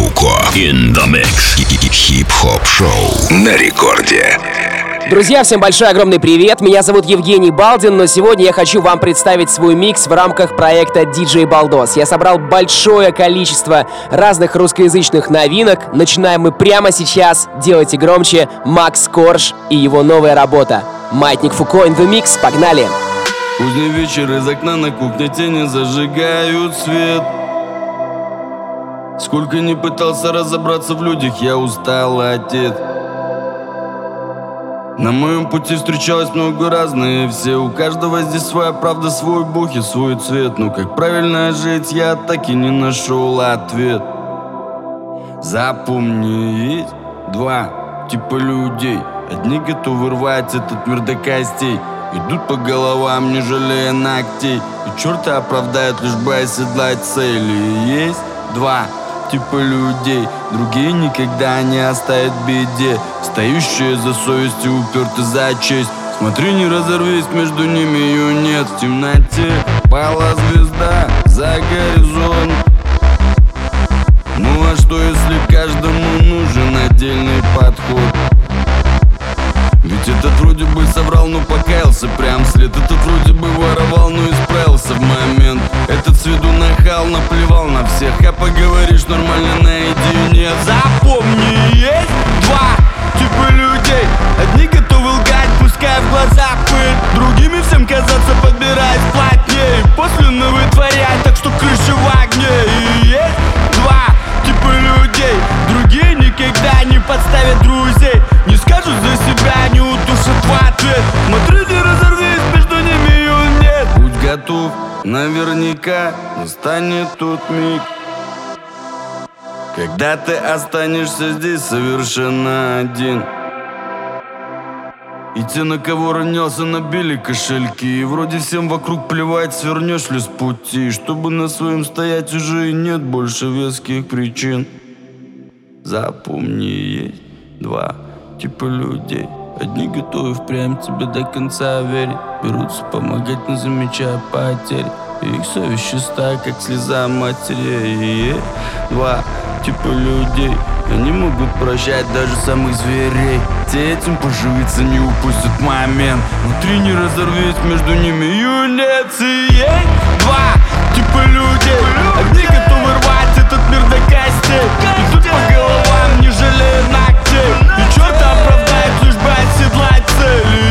Фуко. In the mix. Хип-хоп шоу на рекорде. Друзья, всем большой огромный привет! Меня зовут Евгений Балдин, но сегодня я хочу вам представить свой микс в рамках проекта DJ Балдос. Я собрал большое количество разных русскоязычных новинок. Начинаем мы прямо сейчас. Делайте громче. Макс Корж и его новая работа. Маятник Фуко in the Mix. Погнали! Поздний вечер из окна на кухне тени зажигают свет. Сколько не пытался разобраться в людях, я устал отец. На моем пути встречалось много разных все У каждого здесь своя правда, свой бог и свой цвет. Но как правильно жить, я так и не нашел ответ. Запомни, есть два типа людей. Одни готовы рвать этот мир до костей. Идут по головам, не жалея ногтей. И черта оправдают, лишь бы оседлать цели. Есть два типа людей. Другие никогда не оставят беде. Стоящие за совесть и уперты за честь. Смотри, не разорвись, между ними ее нет. В темноте пала звезда за горизонт. Ну а что, если каждому нужен отдельный подход? Ведь этот вроде бы соврал, но покаялся прям. Вслед Этот вроде бы воровал, но исправился в момент. Этот с виду нахал, наплевал на всех. А поговоришь нормально наедине. Запомни, есть два типа людей. Одни готовы лгать, пускай в глаза пыль. Другими всем казаться, подбираясь плотнее После вытворять, так что крыша в огне. И есть два типа людей. Другие никогда не подставят друзей. Не скажут за себя, не утушат в ответ Смотри, не разорвись, между ними ее нет. Будь готов, наверняка настанет тот миг Когда ты останешься здесь совершенно один. И те, на кого ронялся, набили кошельки. И вроде всем вокруг плевать, свернешь ли с пути Чтобы на своем стоять уже и нет больше веских причин. Запомни, есть два типа людей Одни готовы впрямь тебе до конца верить Берутся помогать, не замечая потерь. Их совесть чиста, как слеза матери. Два типа людей. Они могут прощать даже самых зверей. Те этим поживиться не упустят момент. Внутри не разорвись, между ними юнец и есть Два типа людей. Одни готовы рвать этот мир до костей Идут по головам, не жалея ногтей. И лишь бы оседлать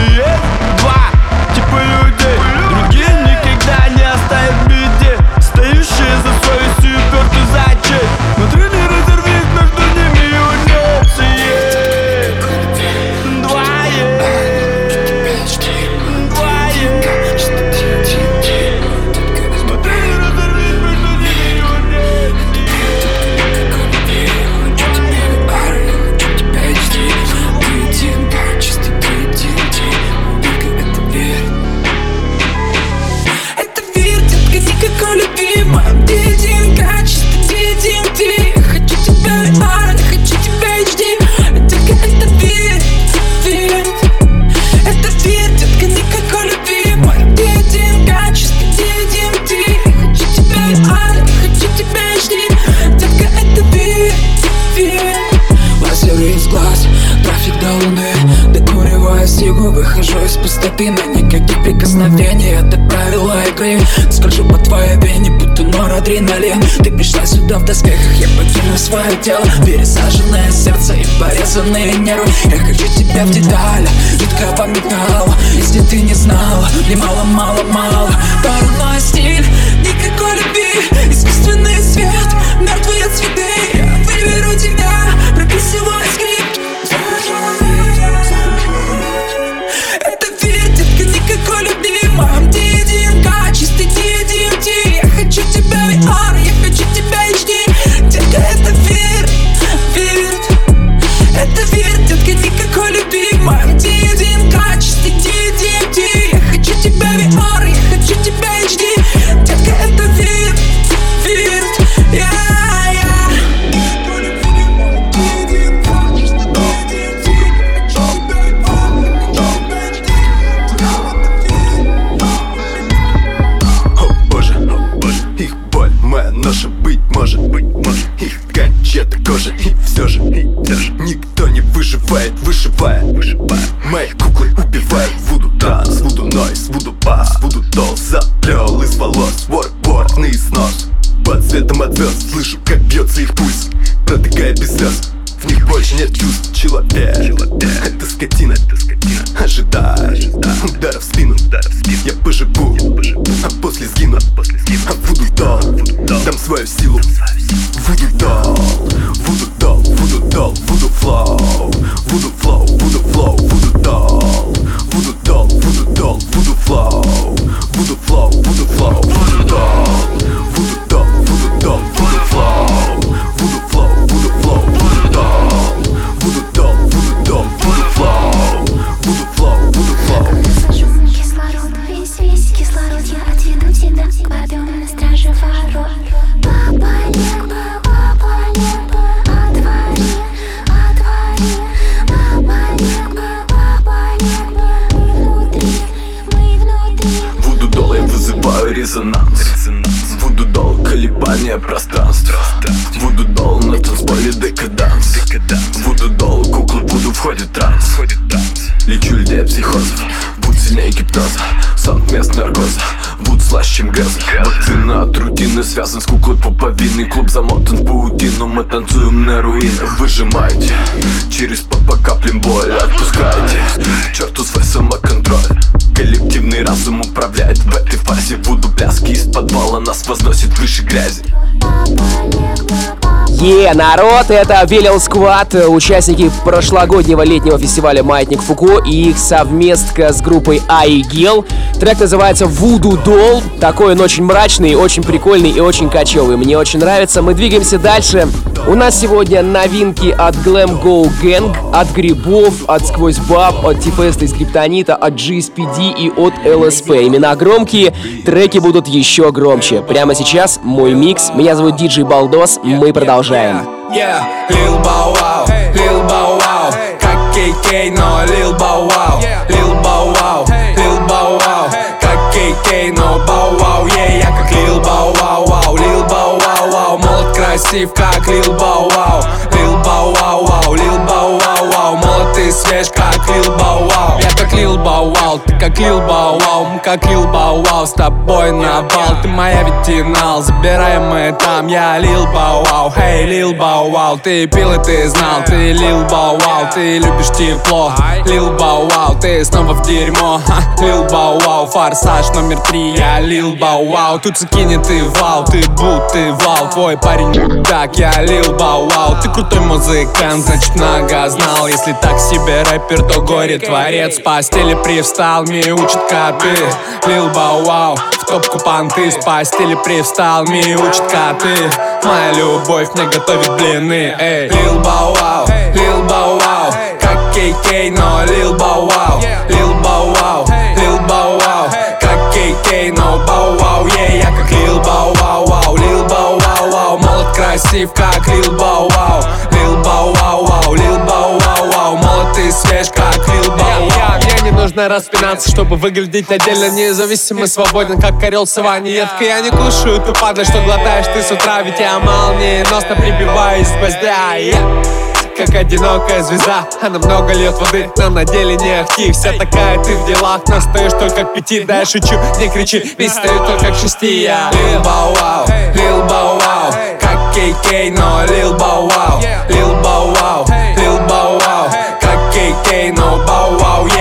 пустоты На никаких прикосновений, это правила игры. Скажу по твоей вене, будто норадреналин Ты пришла сюда в доспехах, я покину свое тело. Пересаженное сердце и порезанные нервы. Я хочу тебя в деталях, жуткого металла. Если ты не знала, мне мало-мало-мало. Паранойя стиль, никакой любви. Искусственный свет, мертвые цветы. Я выберу тебя, прописывая тебя VR, народ, это Велел Сквад, участники прошлогоднего летнего фестиваля «Маятник Фуко» и их совместка с группой Айгел. Трек называется «Вуду Дол». Такой он очень мрачный, очень прикольный и очень кочевый. Мне очень нравится. Мы двигаемся дальше. У нас сегодня новинки от Glam Go Gang, от Грибов, от Сквозь Баб, от Тифеста и Скриптонита, от GSPD и от LSP. Имена громкие, треки будут еще громче. Прямо сейчас мой микс. Меня зовут Диджей Балдос. Мы продолжаем. Yeah, Lil Bow Wow, Lil Bow Wow, как KK, но Lil Bow Wow, Lil Bow Wow, Lil Bow Wow, как KK, но Bow Wow, yeah, я как Lil Bow Wow, Wow, Lil Bow Wow, Wow, молод красив, как Lil Bow Wow, Lil Bow Wow, Wow, Lil Bow Wow, Wow, молод и свеж, как Lil Bow Wow, я как Lil Bow Wow, как Wow, мы как Bow Wow, с тобой на бал, ты моя ветинал, забираем мы там, я Wow, hey, Lil Bow Wow, ты пил и ты знал, ты Bow Wow, ты любишь тепло, Bow Wow, ты снова в дерьмо, ха, Bow Wow, форсаж номер три, я Bow Wow, тут закинь ты вал, ты бут, ты вал, твой парень так, я Bow Wow, ты крутой музыкант, значит много знал, если так себе рэпер, то горе творец, с постели привстал, мне учат коты, Bow Wow, в топку понты, с постели привстал, мне учат коты, моя любовь мне готовит блины, эй, Wow, Lil Bow Wow, как KK, но Lil Bow Wow, Lil Bow Wow, как KK, но Wow, yeah, я как Lil Bow Wow, Wow, молод красив, как Wow, Wow, Lil Bow Wow, Wow, молод и свеж, как Wow. Мне не нужно распинаться, чтобы выглядеть отдельно Независимо, свободен, как орел в саванне Едко я не кушаю, ты падаешь, что глотаешь ты с утра Ведь я молниеносно прибиваюсь с гвоздя yeah как одинокая звезда Она много льет воды, но на деле не ахти. Вся такая ты в делах, но стоишь только к пяти. Да я шучу, не кричи, ведь стою только к шести. Я Lil Bow Wow, Lil Bow Wow Как KK, но Lil Bow Wow Lil Bow Wow, Lil Bow Wow Как KK, но Bow Wow Yeah,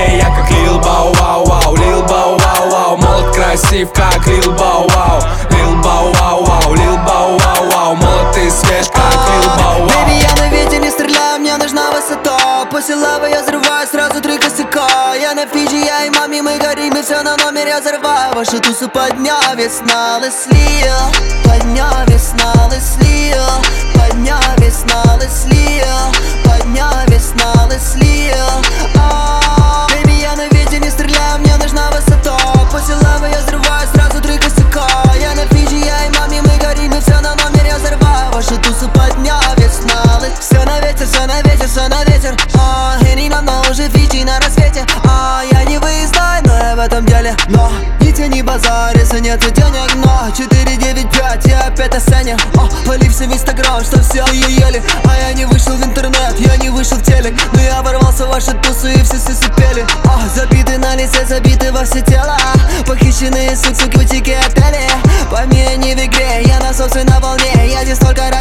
Красив, как Lil Bow Wow Lil Bow Wow Wow Lil Bow Wow Wow Молод и свеж, как Lil Bow Wow Baby, я на ветер не стреляю, мне нужна высота. После лавы я взрываю сразу три косяка. Я на Фиджи, я и маме, мы горим, и все на номер я взрываю. Вашу тусу подня весна Леслия Подня весна Леслия Подня весна Леслия Подня весна Леслия А, Baby, я на ветер не стреляю, мне нужна высота. После лавы я далеко Я на Фиджи, я и маме, мы горим и все на номере взрыва Ваши тусы подняв на лыж Все на ветер, все на ветер, все на ветер. А, И не нам на луже Фиджи на рассвете а, Я не выездной, но я в этом деле. Но нити не базарится, нету денег. Но 495, я опять на сцене. А, Полився в инстаграм, что все ее ели. А я не вышел в интернет, я не вышел в телек. Но я ворвался в ваши тусы и все сисипели а, Забиты на лице, забиты во все тела. Похищенные суксы, кутики, это не в игре, я на собственной волне. Я здесь только ради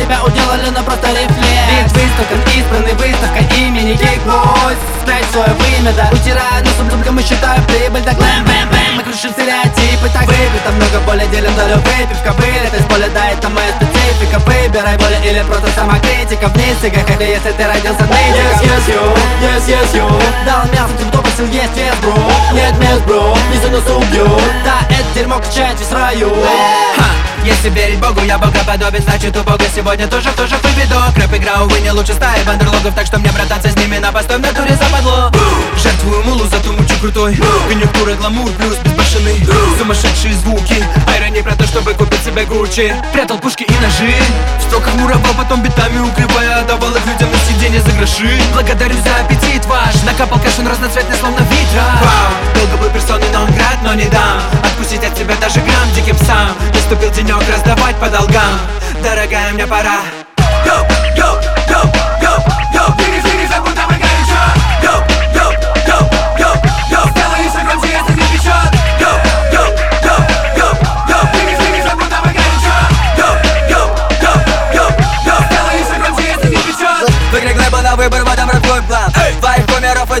тебя уделали, но просто рефлекс. Бит выставкан, избранный выставка имени Кикбойс Знай свое вымя, да Утираю носом сумкам и считаю прибыль. Так бэм бэм бэм Мы крушим стереотипы. Так выпито много боли делим долю выпивка ты с поля, да, это моя специфика. Выбирай более или просто самокритика. Вниз и ГХ, если ты родился нытиком Yes, yes, you, yes, yes, you Дал мясо, тем, кто просил есть вес, бро Нет мест, бро, не за нас убьют Да, это дерьмо качать весь раю. Ха! Если верить Богу, я богоподобен, значит у Бога сегодня тоже тоже поведок Рэп игра, увы, не лучше стаи бандерлогов, так что мне брататься с ними на постой в натуре западло. Жертвую мулу, зато мучу крутой. Конъюнктура, гламур, плюс безбашенный Сумасшедшие звуки, айра не про то, чтобы купить себе Гуччи. Прятал пушки и ножи, в строках муровал, потом битами укрывая Отдавал их людям на сиденье за гроши. Благодарю за аппетит ваш, накапал кашин разноцветный, словно витра. Долго был персоной, но он град, но не дам. Откусить от тебя даже грамм диким сам. Наступил денек раздавать по долгам. Дорогая, мне пора. Йоу, йоу, йоу, йоу, йоу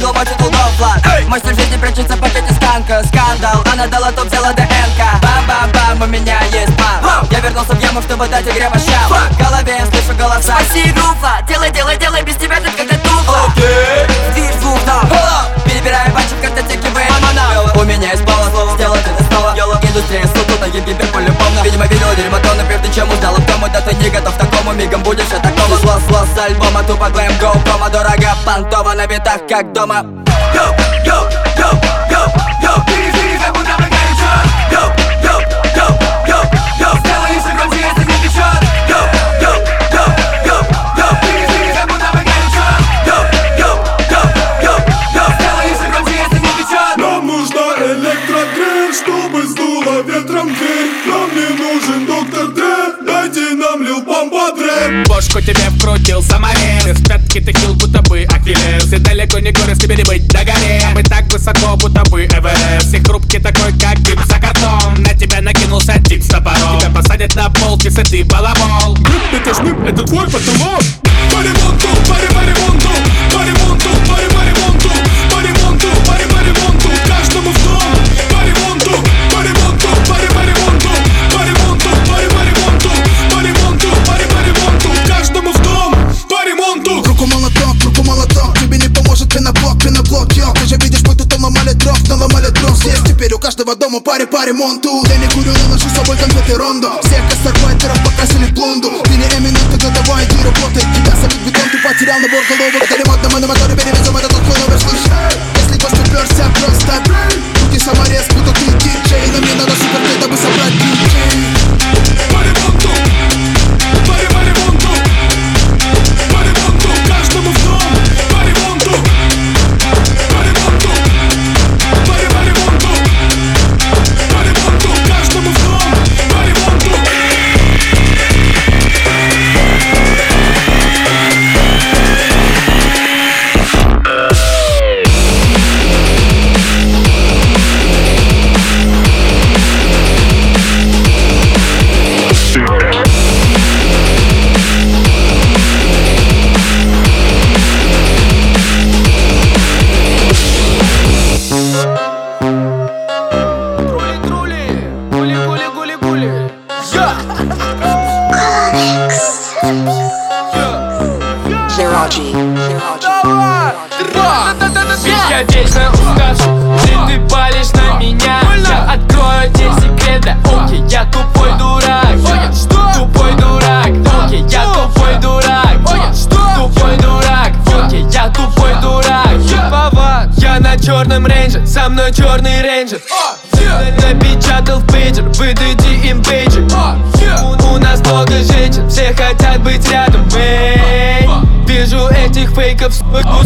кумиров и долбочет долгов план Мастер жизни прячется в пакете станка Скандал, она дала топ, взяла ДНК. Бам-бам-бам, у меня есть план. Я вернулся в яму, чтобы дать игре пощал В голове я слышу голоса. Спаси Руфа, делай, делай, делай, без тебя тут как-то тупо. Дверь звук там Перебираю пальчик в картотеке вы. У меня есть план слово сделать это снова. Индустрия сука, на гип-гипер полюбовно Видимо видел дерьмо тонны, прежде чем узнал в тому Да ты не готов такому, мигом будешь атакован Слос, слос с альбома, тупо глэм, гоу, кома Дорого, понтово на битах, как дома. Йоу, йоу, йоу Бошку тебе вкрутил саморез Из пятки ты хил, будто бы Ахиллес. И далеко не горы, тебе не быть на горе. Мы так высоко, будто бы Эверест. И хрупкий такой, как гипс за картон. На тебя накинулся тип с топором. Тебя посадят на полке, если ты балабол Это ж это твой потолок теперь у каждого дома паре по ремонту Я не курю, но ношу с собой конфеты рондо. Всех гастарбайтеров покрасили в блонду Ты не Эминем, тогда давай, иди работай. Тебя солит бетон, ты потерял набор головок. Это Let's look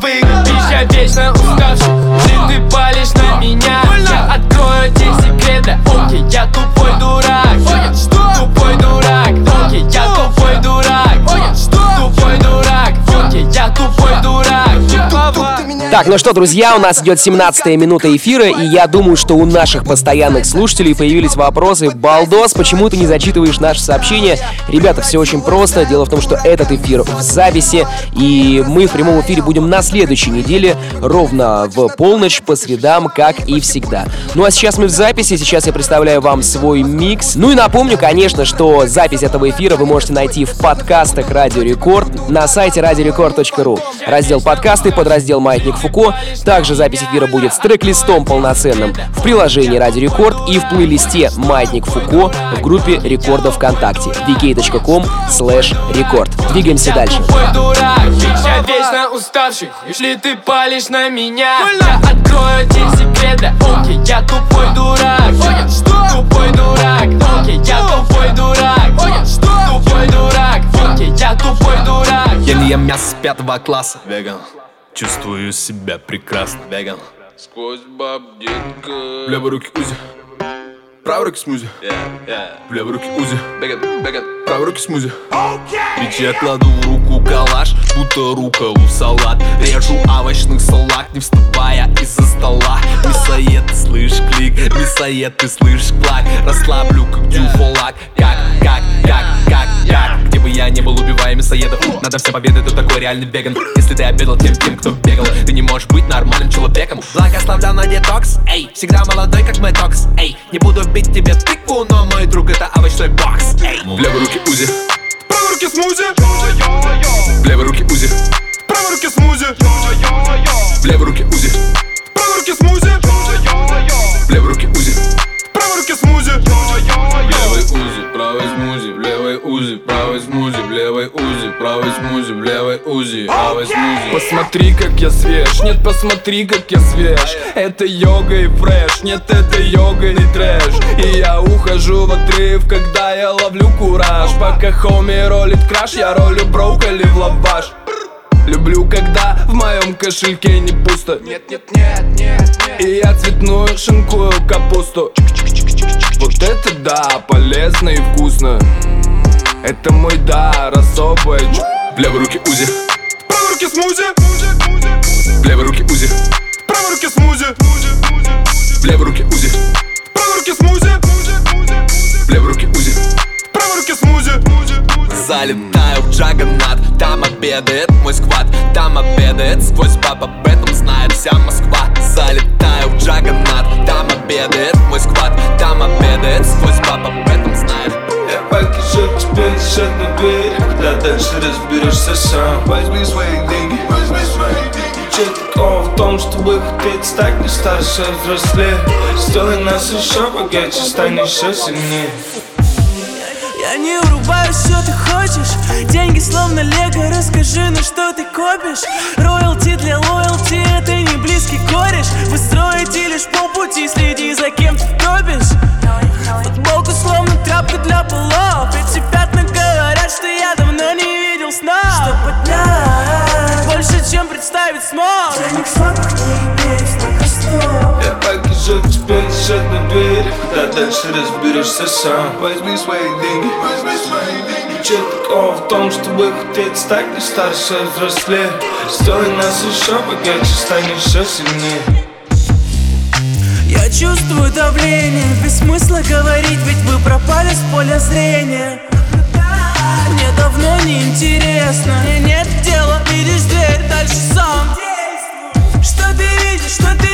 Так, ну что, друзья, у нас идет 17 минута эфира, и я думаю, что у наших постоянных слушателей появились вопросы. Балдос, почему ты не зачитываешь наши сообщения? Ребята, все очень просто. Дело в том, что этот эфир в записи, и мы в прямом эфире будем на следующей неделе, ровно в полночь, по средам, как и всегда. Ну а сейчас мы в записи, сейчас я представляю вам свой микс. Ну и напомню, конечно, что запись этого эфира вы можете найти в подкастах Радио Рекорд на сайте radiorecord.ru. Раздел подкасты, подраздел Маятник Фуко. Также запись эфира будет с трек-листом полноценным в приложении Радио Рекорд и в плейлисте Маятник Фуко в группе Рекорда ВКонтакте vk.com slash рекорд. Двигаемся дальше. Я вечно уставший Если ты палишь на меня? Я открою тебе секреты. Окей, я тупой дурак. Тупой дурак. Окей, я тупой дурак. Тупой дурак. Окей, я тупой дурак. Я не ем мясо с пятого класса. Веган. Чувствую себя прекрасно. Веган. Сквозь баб, детка левой руке Узи Правой руке смузи. В левой руке Узи. В правой руке смузи. Ведь я кладу в руку калаш Будто руколу салат. Режу овощных салат Не вставая из-за стола. Мясоед, ты слышишь клик. Мясоед, ты слышишь клак. Расслаблю, как дюфолак. Как, как, как, как, как? Где бы я не был, убивая мясоедов Надо все поведать, кто такой реальный веган Если ты обедал тем, тем, кто бегал Ты не можешь быть нормальным человеком. Благословлял на детокс, эй. Всегда молодой, как Мэтокс, эй. Не буду бить тебе тыкву, но мой друг это овощной бокс, эй! В левой руке Узи. В правой руке смузи. В левой руке Узи. В правой руке смузи. В левой руке Узи. В правой руке смузи левой узи, правой смузи В левой узи, правой смузи В левой узи, правой смузи В левой узи, правой смузи. Посмотри, как я свеж, нет, посмотри, как я свеж. Это йога и фреш, нет, это йога не трэш. И я ухожу в отрыв, когда я ловлю кураж. Пока хоми ролит краш, я ролю брокколи в лаваш. Люблю, когда в моем кошельке не пусто. Нет, нет, нет, нет, нет. И я цветную шинкую капусту Вот это да, полезно и вкусно. Это мой дар, особая чу... В левой руке Узи. В правой руке смузи. В левой руке Узи. В правой руке смузи. В левой руке Узи. В правой руке смузи. В левой руке Узи. В правой руке смузи. Залетаю в Джаггернат, там обедает мой сквад. Там обедает сквозь баб, об этом знает вся Москва. Залетаю в Джаггернат, там обедает мой сквад Там обедает сквозь баб, об этом знает. Я покажу тебе еще на дверь Когда дальше разберешься сам. Возьми свои деньги, возьми свои деньги. Че такого в том, чтобы хотеть стать не старше, взрослее? Сделай нас еще богаче, стань еще сильнее. Я не врубаюсь, что ты хочешь. Деньги словно лего, расскажи, на что ты копишь. Роялти для лоялти, это не близкий кореш. Вы строите лишь по пути, следи за кем ты топишь. Футболку словно тряпка для полов Эти пятна говорят, что я давно не видел сна. Что поднять больше, чем представить смог. Денег соток не Я покажу тебе еще на дверь Когда дальше разберешься сам. Возьми свои деньги, возьми свои деньги. Че такого в том, чтобы хотеть стать не старше, взрослее. Сделай нас еще богаче, стань еще сильнее Я давление Без смысла говорить, ведь вы пропали с поля зрения. Мне давно не интересно Мне нет дела, видишь дверь, дальше сам. Что ты видишь, что ты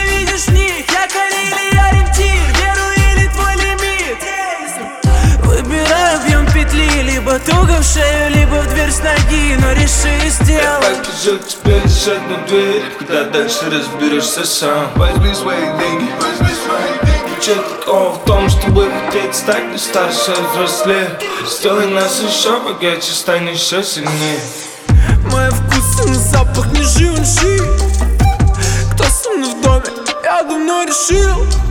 Либо туго в шею, либо в дверь с ноги Но реши Я сделай покажу тебе еще одну дверь. Куда дальше разберешься сам? Возьми свои деньги, возьми свои деньги. Ничего такого в том, чтобы хотеть стать не старше, взрослее? Сделай нас еще богаче, стань еще сильнее. Мои вкусы на запах не Живанши Кто со мной в доме, я давно решил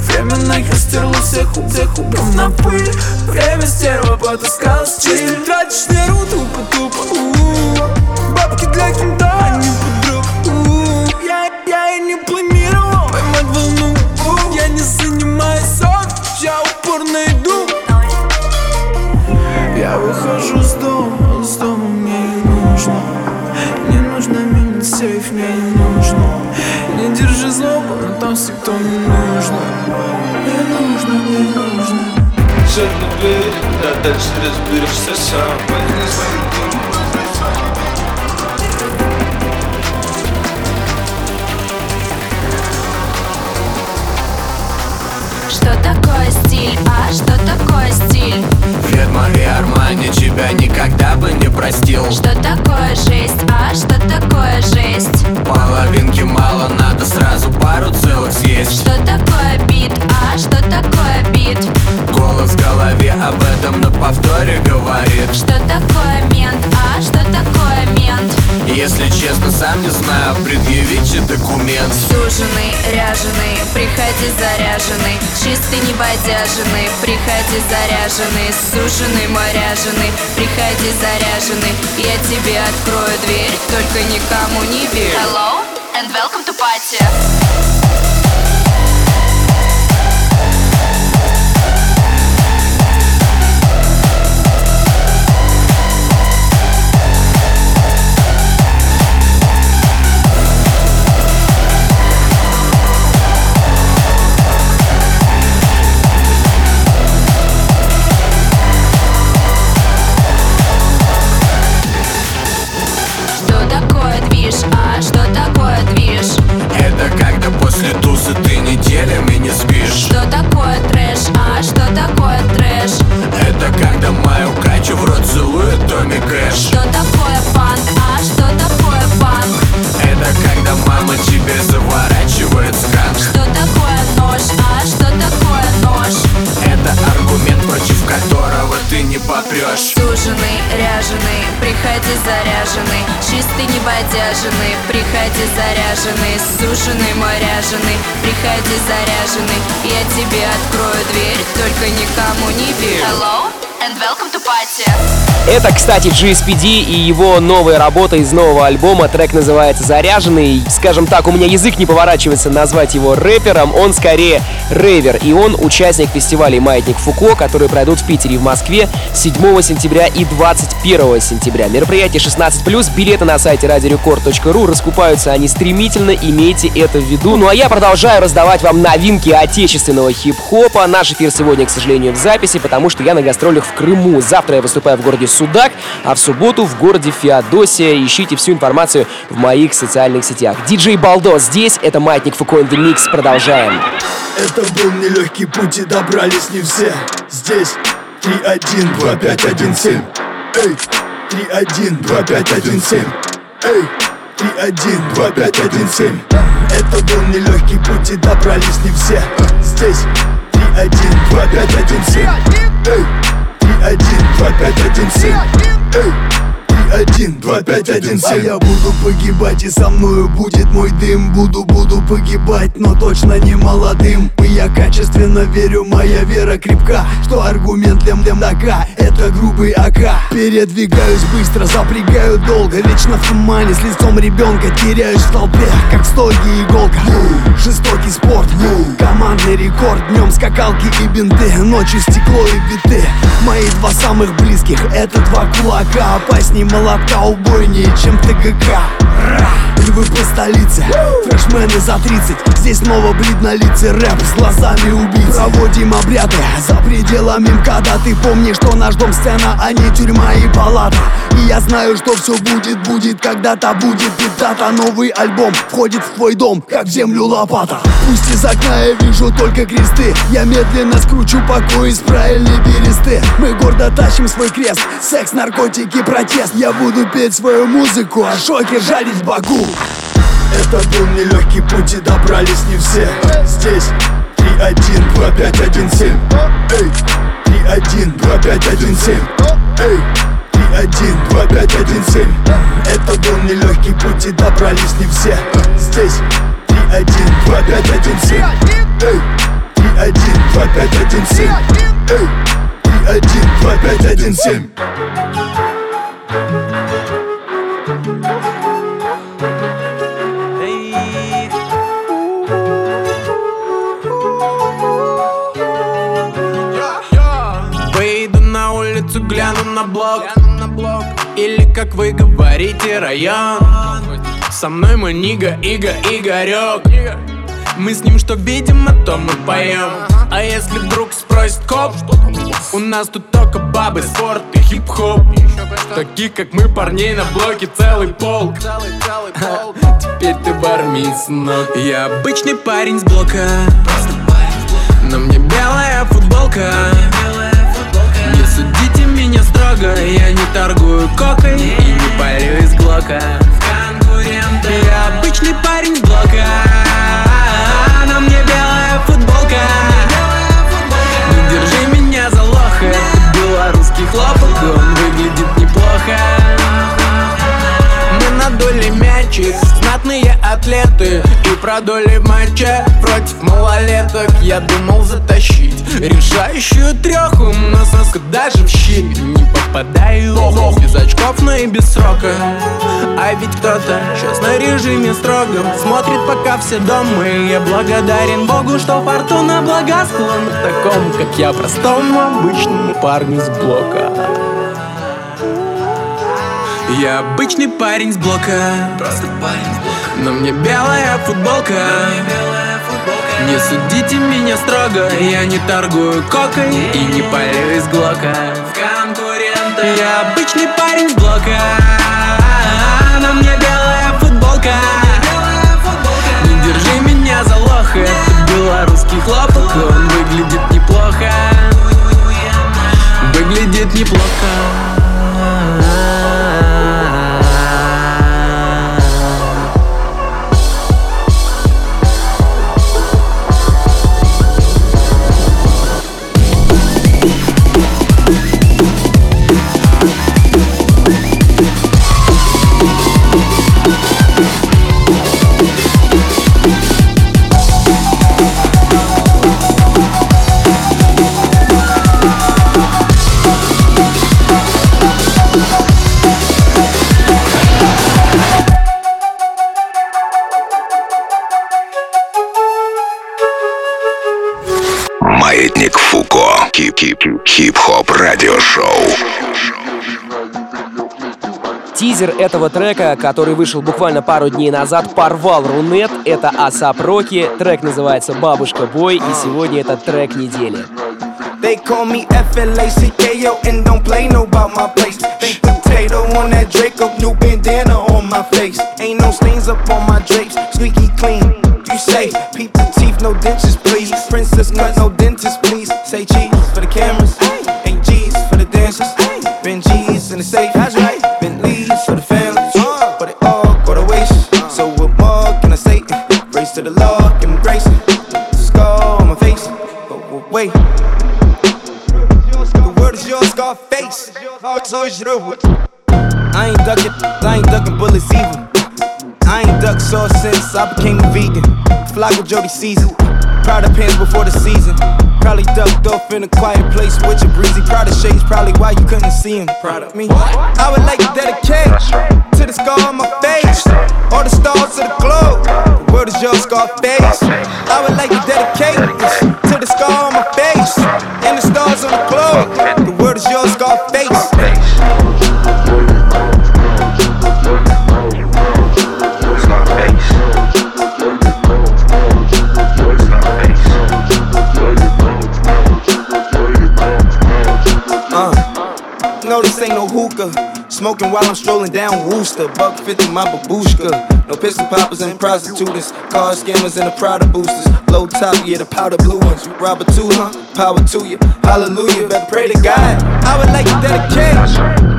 Время нахер стерло всех убег, убрав на пыль Время стерва потаскала стиль Тратишь нервы тупо-тупо. Бабки для кента, а не подруг. Я, я и не планировал поймать волну у. Я не занимаюсь софт, я упорно иду Я выхожу держи злобу, но там всегда не нужно. Не нужно, не нужно. Одну дверь, куда дальше разберешься сам. Возьми свои Что такое стиль, а что такое стиль? Ведьма и Армани тебя никогда бы не простил Что такое жесть, а что такое жесть? Половинки мало, надо сразу пару целых съесть Что такое бит, а что такое бит? Голос в голове об этом на повторе говорит Что такое мент, а что такое мент? Если честно, сам не знаю, предъявите документ. Суженый, ряженый, приходи заряженный. Чистый, не бодяженный, приходи заряженный. Суженый мой ряженый, приходи заряженный. Я тебе открою дверь, только никому не верь. Hello and welcome to party Это, кстати, GSPD и его новая работа из нового альбома. Трек называется «Заряженный». Скажем так, у меня язык не поворачивается назвать его рэпером. Он скорее рейвер. И он участник фестивалей «Маятник Фуко», которые пройдут в Питере и в Москве 7 сентября и 21 сентября. Мероприятие 16+, билеты на сайте radiorecord.ru. Раскупаются они стремительно, имейте это в виду. Ну а я продолжаю раздавать вам новинки отечественного хип-хопа. Наш эфир сегодня, к сожалению, в записи, потому что я на гастролях в Крыму. Завтра я выступаю в городе Судак, а в субботу в городе Феодосия. Ищите всю информацию в моих социальных сетях. Диджей Балдо здесь, это Маятник Фуко in the Mix. Продолжаем. Это был нелегкий путь и добрались не все. Здесь 3-1-2-5-1-7 Эй, 3-1-2-5-1-7 Эй, 3-1-2-5-1-7 Это был нелегкий путь и добрались не все. Здесь 3-1-2-5-1-7 Эй, 3-1-2-5-1-7 Эй, 3-1, 2, 5, 1, 7 А я буду погибать и со мною будет мой дым. Буду, буду погибать, но точно не молодым. И я качественно верю, моя вера крепка. Что аргумент для мдака, это грубый АК. Передвигаюсь быстро, запрягаю долго. Вечно в тумане, с лицом ребенка Теряюсь в толпе, как в стоге иголка Жестокий спорт, командный рекорд. Днем скакалки и бинты, ночью стекло и биты. Мои два самых близких, это два кулака. Опасней молотка, убойнее, чем ТГК! Львы по столице Фрешмены за 30 Здесь снова блин на лице Рэп с глазами убийц. Проводим обряды за пределами МКАДа. Ты помни, что наш дом сцена, а не тюрьма и палата? И я знаю, что все будет, будет Когда-то будет дата Новый альбом входит в твой дом, как в землю лопата. Пусть из окна я вижу только кресты. Я медленно скручу покой из правильной бересты Мы гордо тащим свой крест. Секс, наркотики, протест Я буду петь свою музыку, а шоки жарить Баку Это был нелегкий путь и добрались не все. Здесь 3-1, 2, 5, 1, 7 Эй, 3-1, 2, 5, 1, 7 Эй, 3-1, 2, 5, 1, 7 Это был нелегкий путь и добрались не все. Здесь 3-1, 2, 5, 1, 7 Эй, 3-1, 2, 5, 1, 7 Эй, 3-1, 2, 5, 1, 7 Выйду на улицу, гляну на блок. Или, как вы говорите, район. Со мной мой Нига, Ига, Игорек. Мы с ним что видим, а то мы поем А если вдруг спросит коп У нас тут только бабы, спорт и хип-хоп. Таких, как мы, парней на блоке целый полк. Теперь ты в армии, сынок Я обычный парень с блока. На мне белая футболка. Не судите меня строго Я не торгую кокой И не палю из глока Я обычный парень с блока На мне белая футболка белорусский хлопок и Он выглядит неплохо. Мы надули мячик Знатные атлеты. И продули в матче Против малолеток. Я думал затащить Решающую треху Но соска даже в щит Не попадаю. Без очков, но и без срока. А ведь кто-то сейчас на режиме строгом Смотрит пока все дома. И я благодарен Богу, что фортуна благосклонна. К Такому, как я, простому обычному парню с блока. Я обычный парень с блока. Просто парень с блока. Но мне белая футболка Не судите меня строго Я не торгую кокой И не палю из глока. Я обычный парень с блока. На мне белая футболка. Не держи меня за лоха Это белорусский хлопок Он выглядит неплохо. Выглядит неплохо Тизер этого трека, который вышел буквально пару дней назад, порвал Рунет. Это Асап Роки. Трек называется «Бабушка Бой», и сегодня это трек недели. They call me F-L-A-C-K-O and don't play no about my place. They potato on that Draco, new bandana on my face. Ain't no stains up on my drapes, squeaky clean. You say, peep the teeth, no dentures, please. Princess cut, no dentist, please. Say cheese for the cameras, ain't G's for the dancers. Been G's in the safe, I ain't ducking, I ain't ducking bullets either. I ain't ducked sauce since I became a vegan. Flock with Jody season. Proud of pants before the season. Probably ducked off in a quiet place with your breezy. Proud of shades, probably why you couldn't see him. Proud of me. I would like to dedicate to the scar on my face. All the stars of the globe. The word is your Scarface. I would like to dedicate Smoking while I'm strolling down Wooster. Buck 50, my babushka. No pistol poppers and prostitutes. Car scammers and the Prada boosters. Low top, yeah, the powder blue ones. You rob a two, huh? Power to you. Hallelujah. Better pray to God. I would like to dedicate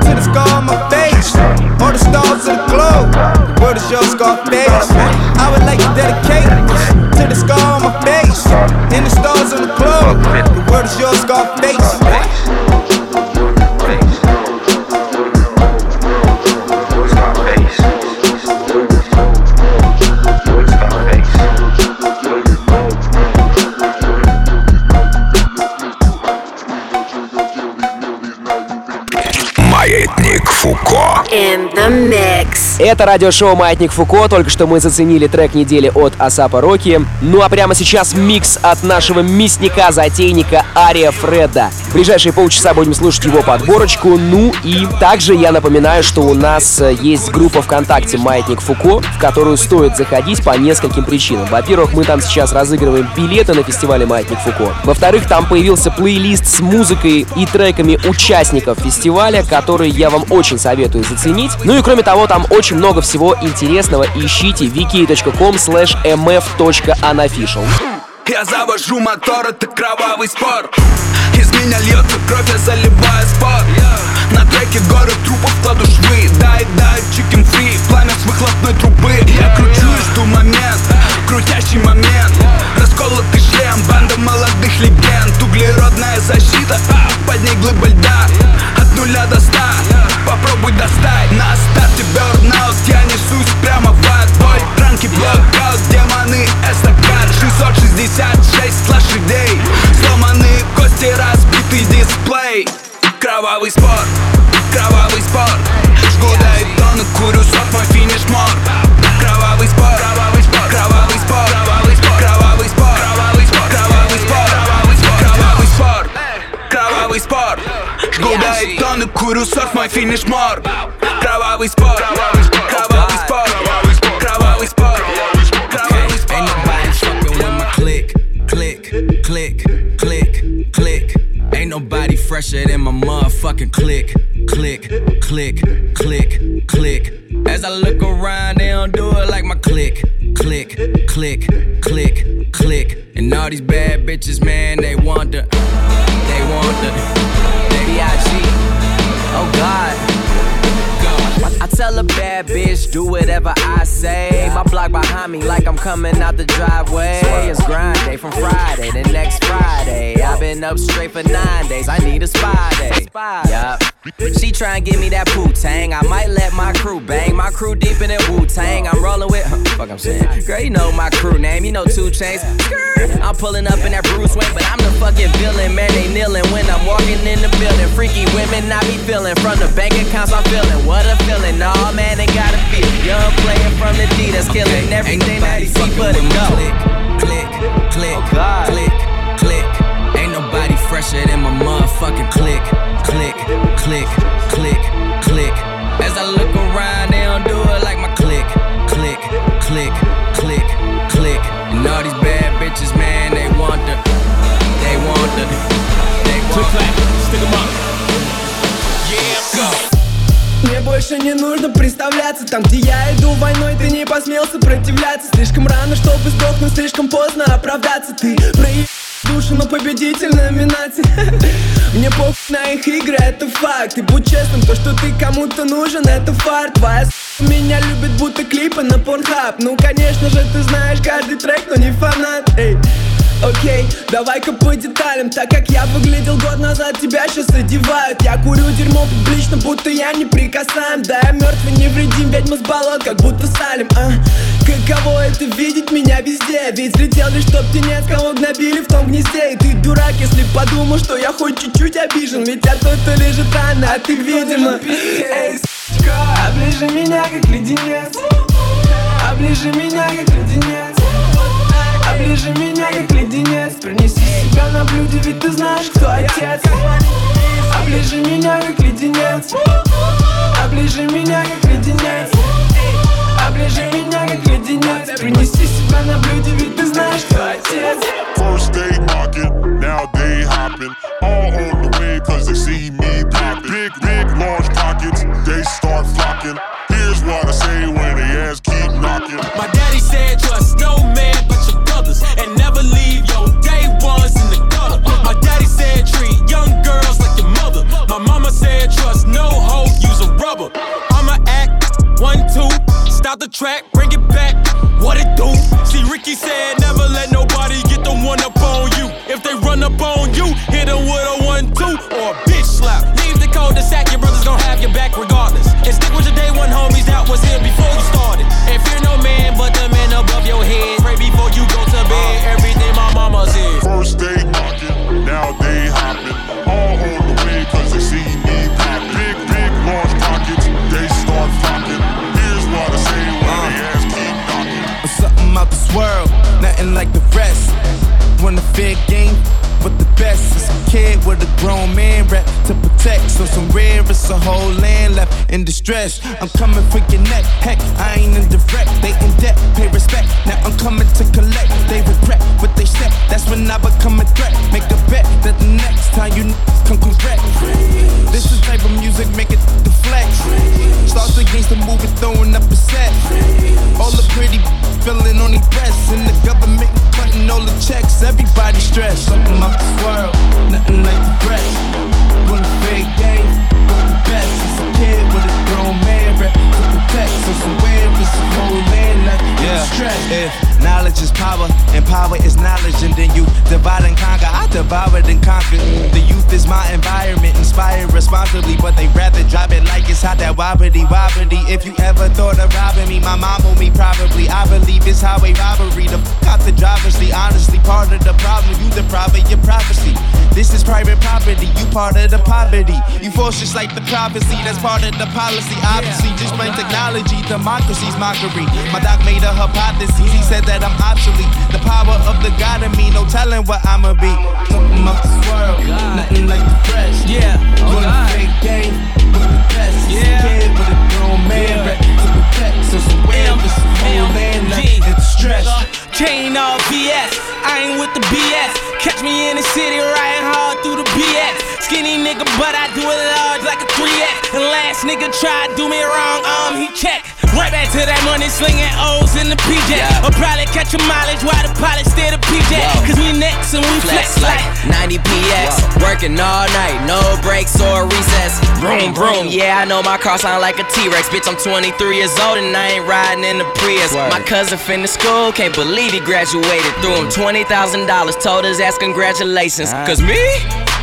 to the scar on my face. All the stars of the globe. The world is your scar face. I would like to dedicate to the scar on my face. And the stars on the globe. The world is your scar face. 남매 Это радиошоу «Маятник Фуко». Только что мы заценили трек недели от Асапа Роки. Ну а прямо сейчас микс от нашего мясника-затейника Ария Фреда. В ближайшие полчаса будем слушать его подборочку. Ну и также я напоминаю, что у нас э, есть группа ВКонтакте «Маятник Фуко», в которую стоит заходить по нескольким причинам. Во-первых, мы там сейчас разыгрываем билеты на фестивале «Маятник Фуко». Во-вторых, там появился плейлист с музыкой и треками участников фестиваля, который я вам очень советую заценить. Ну и кроме того, там очень много всего интересного. Ищите. wiki.com slash mf.unofficial. Я завожу мотор, это кровавый спор. Из меня льется кровь, я заливаю спор. На треке горы трупов кладу швы Дай, дай, чикен фри, пламя с выхлопной трубы. Я кручу и жду момент, крутящий момент. Расколотый шлем, банда молодых легенд. Углеродная защита, под ней глыба мой финиш мор Кровавый спор, кровавый спор, кровавый спор, кровавый спор, кровавый спор, кровавый спор Ain't nobody fucking with my click, click, click, click, click. Ain't nobody fresher than my motherfucking click, click, click, click, click. As I look around, they don't do it like my click, click, click, click, click. And all these bad bitches, man, behind me, like I'm coming out the driveway. It's grind day from Friday to next Friday. I've been up straight for nine days. I need a spy day. Yup. She try and give me that poo tang. I might let my crew bang. My crew deep in that Wu Tang. I'm rolling with, huh, fuck I'm saying. Girl, you know my crew name. You know two chains. I'm pulling up in that Bruce Wayne, but I'm the fucking villain. Man, they kneeling when I'm walking in the building. Freaky women, I be feeling. From the bank accounts, I'm feeling. What a feeling. Nah, man, they gotta feel. Young player from the D that's killing everything that he see but go. Там, где я иду войной, ты не посмел сопротивляться. Слишком рано, чтобы сдохнуть, слишком поздно оправдаться. Ты проеб душу, но победитель номинации. Мне похуй на их игры, это факт. И будь честным, то, что ты кому-то нужен, это фарт. Твоя с*** меня любит, будто клипы на порнхаб Ну, конечно же, ты знаешь каждый трек, но не фанат. Эй, Окей, давай-ка по деталям Так как я выглядел год назад, тебя сейчас одевают. Я курю дерьмо публично, будто я не прикасаем. Да, я мертвый невредим, ведьма с болот, как будто Салим а? Каково это видеть меня везде? Ведь взлетел лишь топ птенец, кого гнобили в том гнезде. И ты дурак, если подумал, что я хоть чуть-чуть обижен. Ведь я тот, кто лежит рано, а ты видимо Эй, сучка, оближи меня, как леденец. Оближи меня, как леденец Поближе меня, как леденец Принеси себя на блюде, ведь ты знаешь, кто отец. Оближи меня, как леденец Оближи меня, как леденец Оближи меня, как леденец Принеси себя на блюде, ведь ты знаешь, кто отец. First day mocking, now day hopping. All on the way, cause they see me popping. Big, big, large pockets, they start flocking. Here's what I say track, bring it back. What it do? See Ricky said never let nobody get the one up on you. If they run up on you, hit them with a one two or So some rare, it's a whole land left in distress. I'm coming for your neck, heck, I ain't in direct. They in debt, pay respect. Now I'm coming to collect. They regret what they said. That's when I become a threat. Make a bet that the next time you come correct. This is type of music, make it deflect. Starts against the movie, throwing up a set. All the pretty feeling on the breasts, and the government cutting all the checks. Everybody stressed. Something off this world, nothing like the rest. Won a big game, but the best is a kid with a grown man rep to protect. So somewhere it's a whole land left in stress. If knowledge is power and power is knowledge, and then you divide and conquer, I devour and conquer. The youth is my environment, inspired responsibly, but they rather drop it like it's hot that wobbly wobbly. If you ever thought of robbing me, my mom owe me probably. I believe it's highway robbery. The f out the driver's seat, honestly, part of the problem. You deprive prophet, your prophecy. This is private property, you part of the poverty. You force just like the prophecy, that's part of the policy. Obviously, just plain technology, democracy's mockery. My doc made a hypothesis, he said that I'm obsolete. The power of the God in me, no telling what I'ma be. Something off this world, nothing like the fresh. Yeah, Run a fake game, but the best. A kid with a grown man rep to protect. So somewhere this whole land in stress. Chain all BS, I ain't with the BS. Catch me in the city riding hard through the BX. Skinny nigga, but I do it large like a 3X. And last nigga tried do me wrong, um, he checked. Right back to that money slinging O's in the PJ. Or probably catch a mileage while the pilot stay the PJ. Cause we next and we flex, Flex like 90 PX, working all night, no breaks or recess. Vroom, vroom, yeah, I know my car sound like a T-Rex. Bitch, I'm 23 years old and I ain't riding in the Prius. My cousin finished school, can't believe he graduated. Threw him $20,000, told his ass congratulations. Cause me?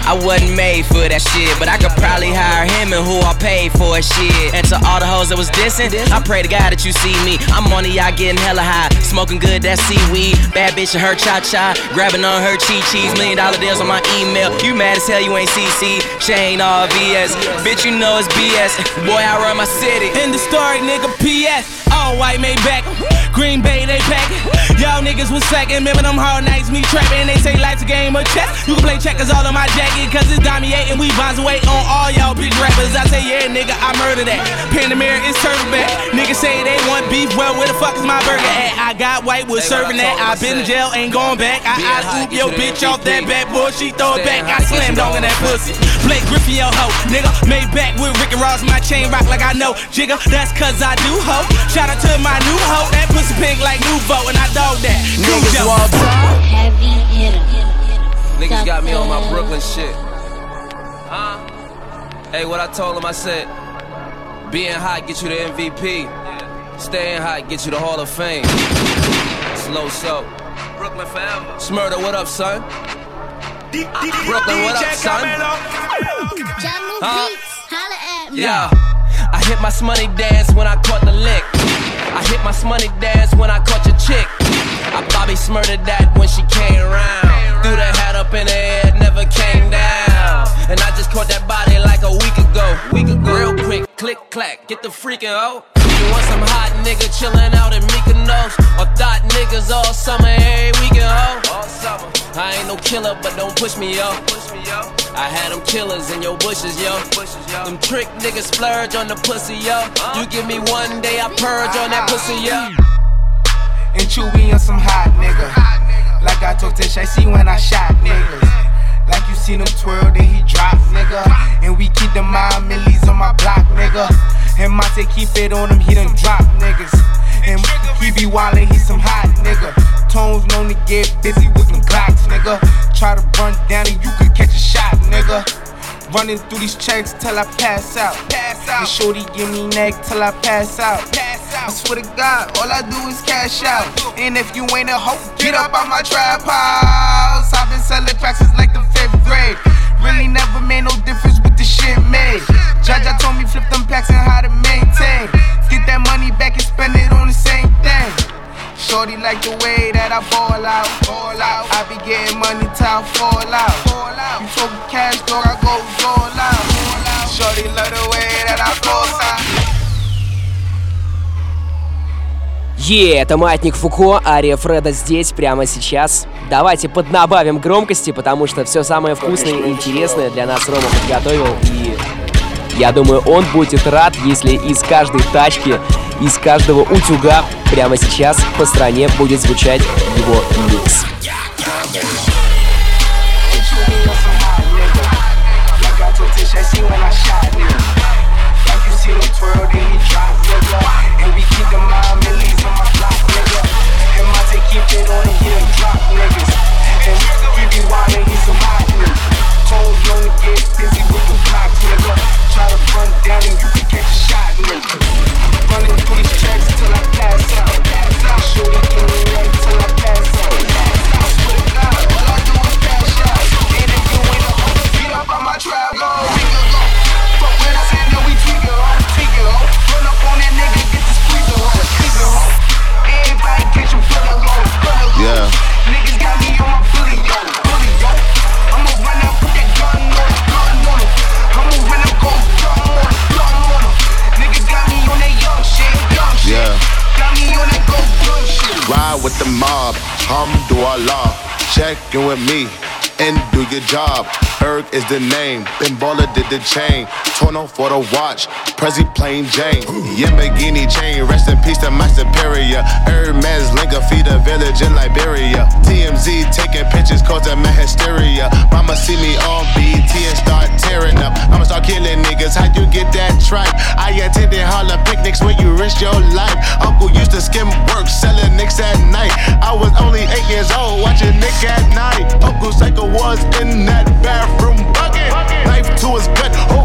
I wasn't made for that shit, but I could probably hire him and who I paid for shit. And to all the hoes that was dissing, I pray to God that you see me. I'm on the yacht getting hella high, smoking good that seaweed. Bad bitch and her cha cha, grabbing on her chi chis. Million dollar deals on my email. You mad as hell, you ain't CC. Shane all VS. Bitch, you know it's BS. Boy, I run my city. In the story, nigga, PS. All white made back. Green Bay, they pack Y'all niggas was slacking. Remember them hard nights, me trapping. They say life's a game of chess. You can play checkers all on my jacket, cause it's Dami 8 and we bonds away on all y'all bitch rappers. I say, yeah, nigga, I murder that. Panamera is serving back. Niggas say they want beef. Well, where the fuck is my burger at? I got white was serving that. I been in jail, ain't going back. I I oop your bitch off that back boy. She throw it back. I slammed on in that pussy. Blake Griffin, yo ho. Nigga, made back with Rick and Ross. My chain rock like I know. Jigga, that's cause I do ho. Shout out to my new hoe. That pussy pink like Nouveau, and I dog that. Niggas Cujo. walk Heavy hitter. Niggas got me on my Brooklyn shit. Huh? Hey, what I told him, I said, being hot get you the MVP. Staying hot get you the Hall of Fame. Slow so. Brooklyn forever. Smurder, what up, son? Brooklyn, what up, son? Huh? Yeah. I hit my money dance when I caught the lick. I hit my money dance when I caught your chick. I Bobby smurdered that when she came around. Threw the hat up in the air, never came down. And I just caught that body like a week ago. Week ago. Real quick, click clack, get the freaking hoe. You want some hot nigga chillin' out in Mykonos? Or thought niggas all summer, every weekend, ho? All summer. I ain't no killer, but don't push me, yo. I had them killers in your bushes, yo. Them trick niggas splurge on the pussy, yo. You give me one day, I purge on that pussy, yo. And Chewy on some hot nigga. Like I told Tish, I see when I shot niggas. Like you seen him twirl, then he drop, nigga. And we keep the mind millies on my block, nigga. And Monte keep it on him, he done drop niggas. And he be wildin', he some hot nigga. Tones known to get busy with them Glocks, nigga. Try to run down and you could catch a shot, nigga. Running through these checks till I pass out. Pass out. And shorty give me neck till I pass out. Pass out. I swear to God, all I do is cash out. And if you ain't a hoe, get up on my trap house. I've been selling packs since like the fifth grade. Really never made no difference with the shit made. Jaja told me flip them packs and how to maintain. Get that money back and spend it on the same thing. Shorty like the way that I ball out, ball out. I be getting money till I fall out. Fall out. You talking cash, dog, I go all out. Shorty love the way that I ball out. Е, это Маятник Фуко, Ария Фреда здесь, прямо сейчас. Давайте поднабавим громкости, потому что все самое вкусное и интересное для нас Рома подготовил. И я думаю, он будет рад, если из каждой тачки, из каждого утюга прямо сейчас по стране будет звучать его микс. Yeah. With the mob, Alhamdulillah. Check in with me and do your job. Erg is the name, Ben did the chain. Tono for the watch, Prezi plain Jane. Yamagini chain, rest in peace to my superior. Hermes Linka feed a village in Liberia. TMZ taking pictures causing my hysteria. Mama see me on BT and start tearing up. I'ma start killing niggas, How'd you get that tripe? I attended Harlem picnics where you risk your life. Uncle used to skim work, selling nicks at night. I was only eight years old, watching Nick at night. Uncle Psycho was in that bathroom bucket. Knife to his gut, hope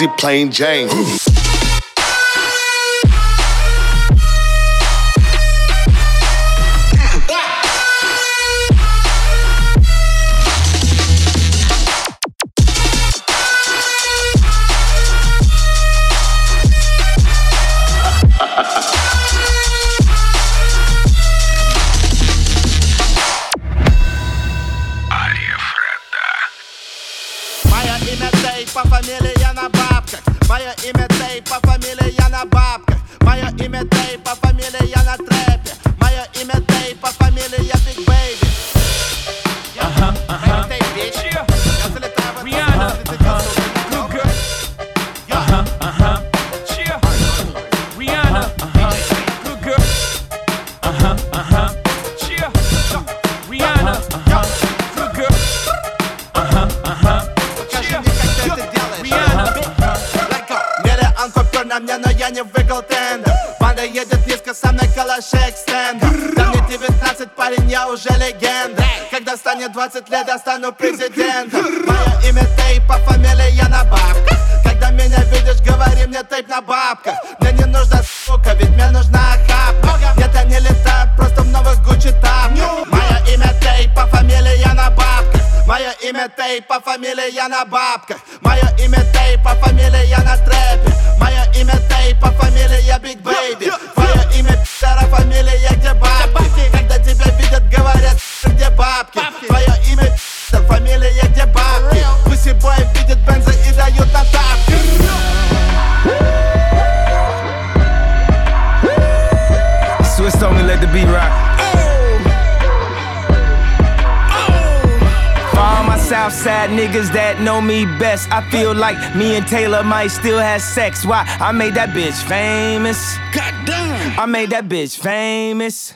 Prezi plain Jane. Имя Tape, по фамилии я на бабках. Мое имя Tape, по фамилии я на трэпе Мое имя Tape, по фамилии я Big Baby Твое имя пидора, фамилия где бабки. Когда тебя видят, говорят, где бабки. Твое Niggas that know me best. I feel like me and Taylor might still have sex. Why? I made that bitch famous. Goddamn. I made that bitch famous.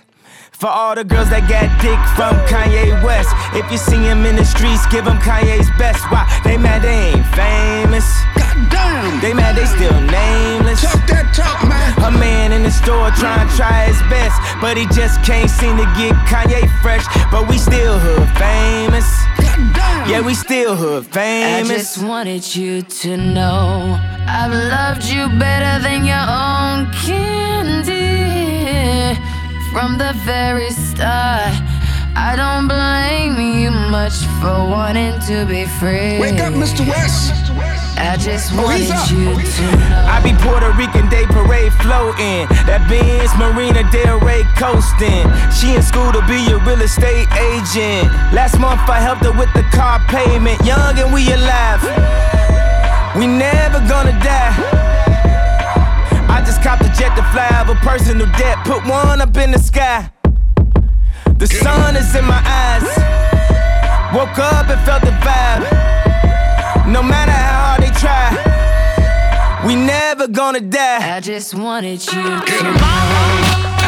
For all the girls that got dick from Kanye West. If you see him in the streets, give him Kanye's best. Why? They mad they ain't famous. Goddamn. They mad they still nameless. Talk that talk, man. A man in the store trying to try his best. But he just can't seem to get Kanye fresh. But we still hood famous. Goddamn. Yeah, we still hood famous. I just wanted you to know I've loved you better than your own candy from the very start. I don't blame you much for wanting to be free. Wake up, Mr. West. I just wanted you to know. I be Puerto Rican Day Parade floating. That Benz Marina Del Rey coasting. She in school to be a real estate agent. Last month I helped her with the car payment. Young and we alive. We never gonna die. I just copped a jet to fly over personal debt. Put one up in the sky. The sun is in my eyes. Woke up and felt the vibe. No matter how hard they try, we never gonna die. I just wanted you to know.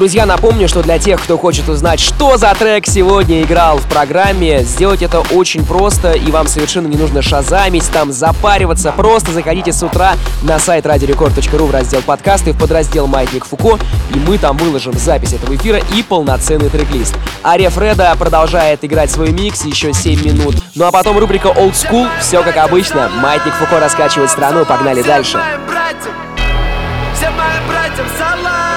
Друзья, напомню, что для тех, кто хочет узнать, что за трек сегодня играл в программе, сделать это очень просто, и вам совершенно не нужно шазамить, там запариваться. Просто заходите с утра на сайт радиорекорд.ру в раздел подкасты, в подраздел «Маятник Фуко», и мы там выложим запись этого эфира и полноценный трек-лист. Ария Фреда продолжает играть свой микс еще 7 минут. Ну а потом рубрика Old School, все как обычно. Маятник Фуко раскачивает страну, погнали дальше. Всем моим братьям салам,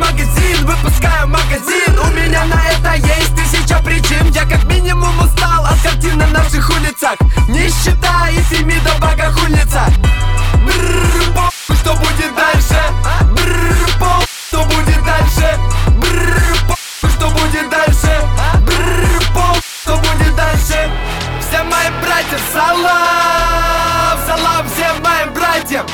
магазин, выпускаю магазин. У меня на это есть тысяча причин. Я как минимум устал от картин на наших улицах. Не считая Фемида богохульница Бррр, похуй, что будет дальше? Бррр, похуй, что будет дальше? Бррр, похуй, что будет дальше? Бррр, похуй, что будет дальше? Всем моим братьям салам Салам всем моим братьям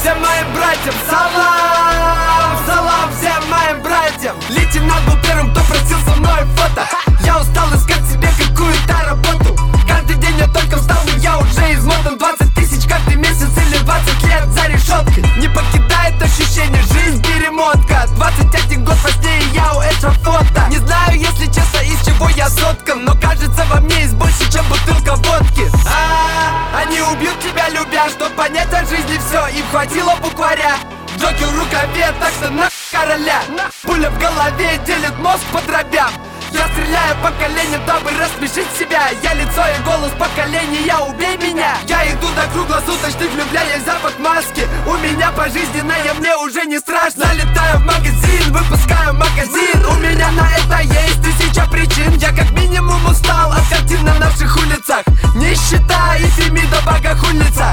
Всем моим братьям салам Салам всем моим братьям. Лейтенант был первым, кто просил со мной фото. Я устал искать себе какую-то работу. Каждый день я только встал и я уже измотан. 20 тысяч каждый месяц или 20 лет за решеткой. Не покидает ощущение, жизнь перемотка. 21 год во сне и я у эшафота Не знаю, если честно, из чего я соткан Но кажется, во мне есть больше, чем бутылка водки. А, Они убьют тебя, любя, чтоб понять о жизни все Им хватило букваря Джокер в рукаве, так что на короля. Пуля в голове делит мозг по дробям. Я стреляю по коленям, дабы рассмешить себя. Я лицо и голос поколения, убей меня. Я иду до круглосуточных, влюбляясь в запах маски. У меня пожизненное, мне уже не страшно. Залетаю в магазин, выпускаю магазин. У меня на это есть тысяча причин. Я как минимум устал от картин на наших улицах Не считая Фемида богохульница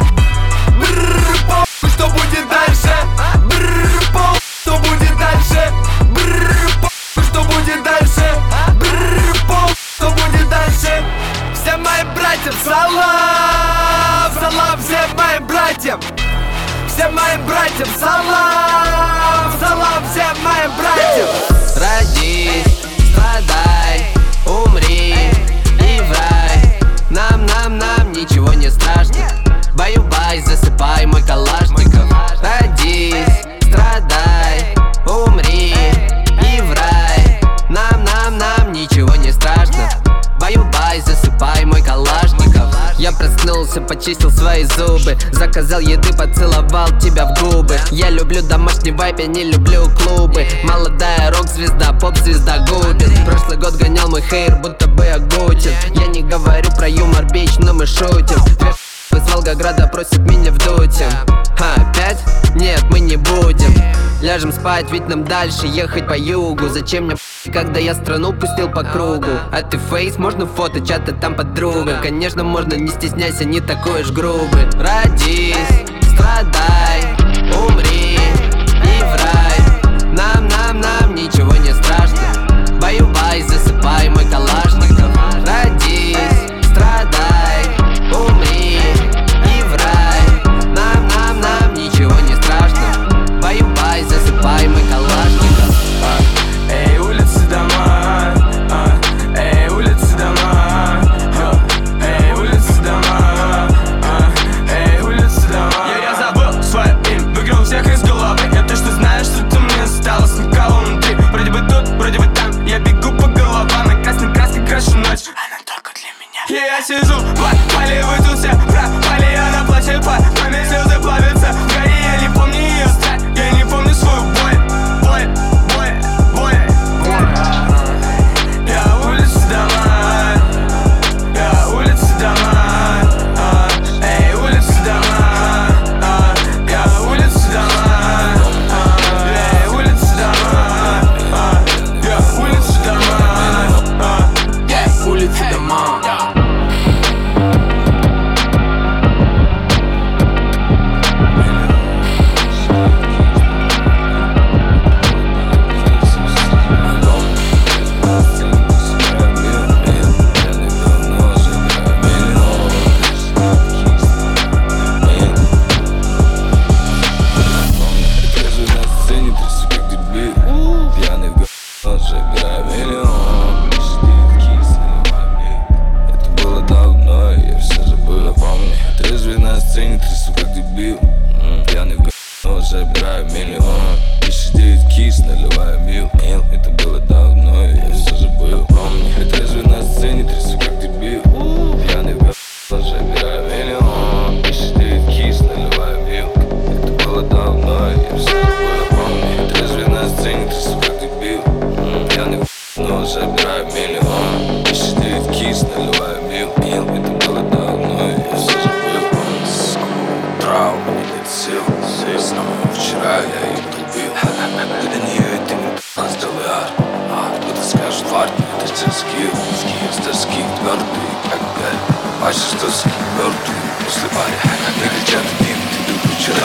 почистил свои зубы Заказал еды, поцеловал тебя в губы. Я люблю домашний вайп, я не люблю клубы. Молодая рок-звезда, поп-звезда губит. Прошлый год гонял мой хейр, будто бы я Гутин. Я не говорю про юмор, бич, но мы шутим Волгограда просят меня в дуте опять? Нет, мы не будем. Ляжем спать, ведь нам дальше ехать по югу. Зачем мне когда я страну пустил по кругу? А ты фейс, можно фото, чата там подруга? Конечно, можно, не стесняйся, не такой уж грубый. Родись, страдай, умри и в рай Нам, нам, нам ничего не страшно. Баю-бай, засыпай мой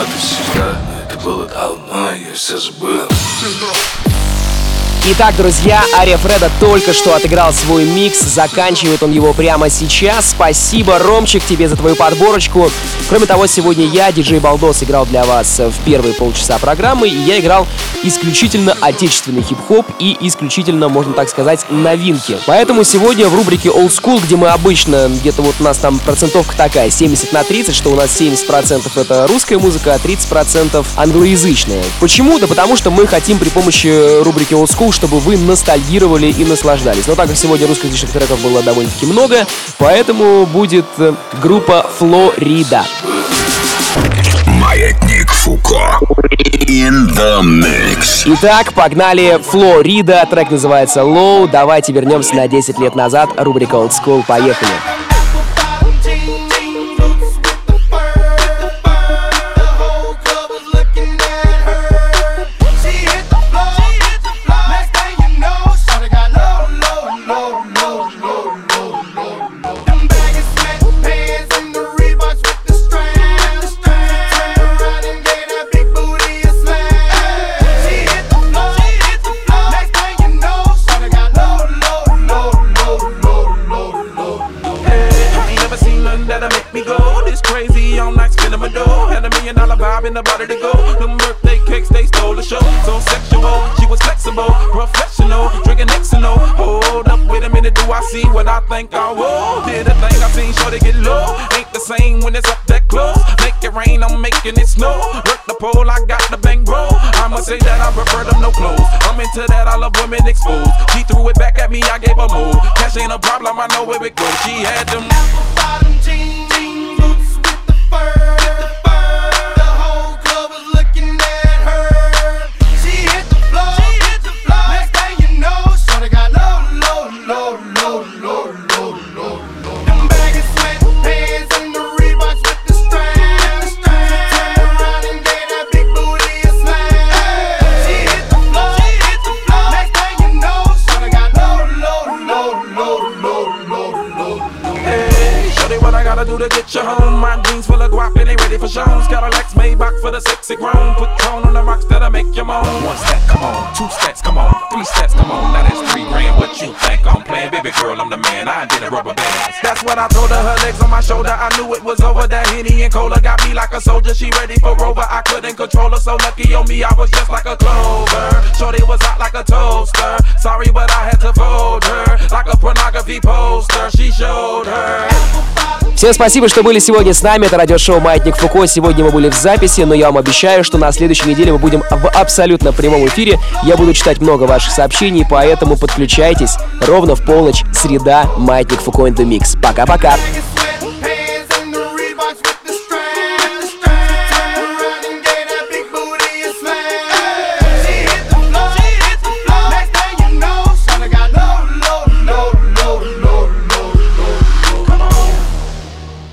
ты Это было давно, я все забыл Итак, друзья, Ария Фреда только что отыграл свой микс, заканчивает он его прямо сейчас. Спасибо, Ромчик, тебе за твою подборочку. Кроме того, сегодня я, диджей Балдос, играл для вас в первые полчаса программы, и я играл исключительно отечественный хип-хоп и исключительно, можно так сказать, новинки. Поэтому сегодня в рубрике Old School, где мы обычно, где-то вот у нас там процентовка такая, 70 на 30, что у нас 70% это русская музыка, а 30% англоязычная. Почему? Да потому что мы хотим при помощи рубрики Old School чтобы вы ностальгировали и наслаждались. Но так как сегодня русскоязычных треков было довольно-таки много, поэтому будет э, группа Флорида. Фуко. In the mix. Итак, погнали. Флорида. Трек называется Low. Давайте вернемся на 10 лет назад. Рубрика Old School. Поехали. in flexible, professional, drinking Xano. Hold up, wait a minute, do I see what I think I will? Did a thing I seen, sure to get low. Ain't the same when it's up that close. Make it rain, I'm making it snow. Work the pole, I got the bang bro. I'ma say that I prefer them no clothes. I'm into that, I love women exposed. She threw it back at me, I gave her more. Cash ain't a problem, I know where it goes. She had them apple bottom they ready for shows. Got a Lex Maybach for the sexy grown. Put tone on the rocks that'll make you moan. One step, come on. Two steps, come on. Three steps, come on. Now that's three grand. What you think I'm playing? Baby girl, I'm the man. I did a rubber band. That's what I told her. Her legs on my shoulder. I knew it was over. That Henny and Cola got me like a soldier. She ready for Rover. I couldn't control her. So lucky on me, I was just like a clover. Shorty was hot like a toaster. Sorry, but I had to fold her. Like a pornography poster. She showed her. Всем спасибо, что были сегодня с нами. Это радиошоу «Маятник Фуко». Сегодня мы были в записи, но я вам обещаю, что на следующей неделе мы будем в абсолютно прямом эфире. Я буду читать много ваших сообщений, поэтому подключайтесь ровно в полночь, среда, «Маятник Фуко in the Mix». Пока-пока!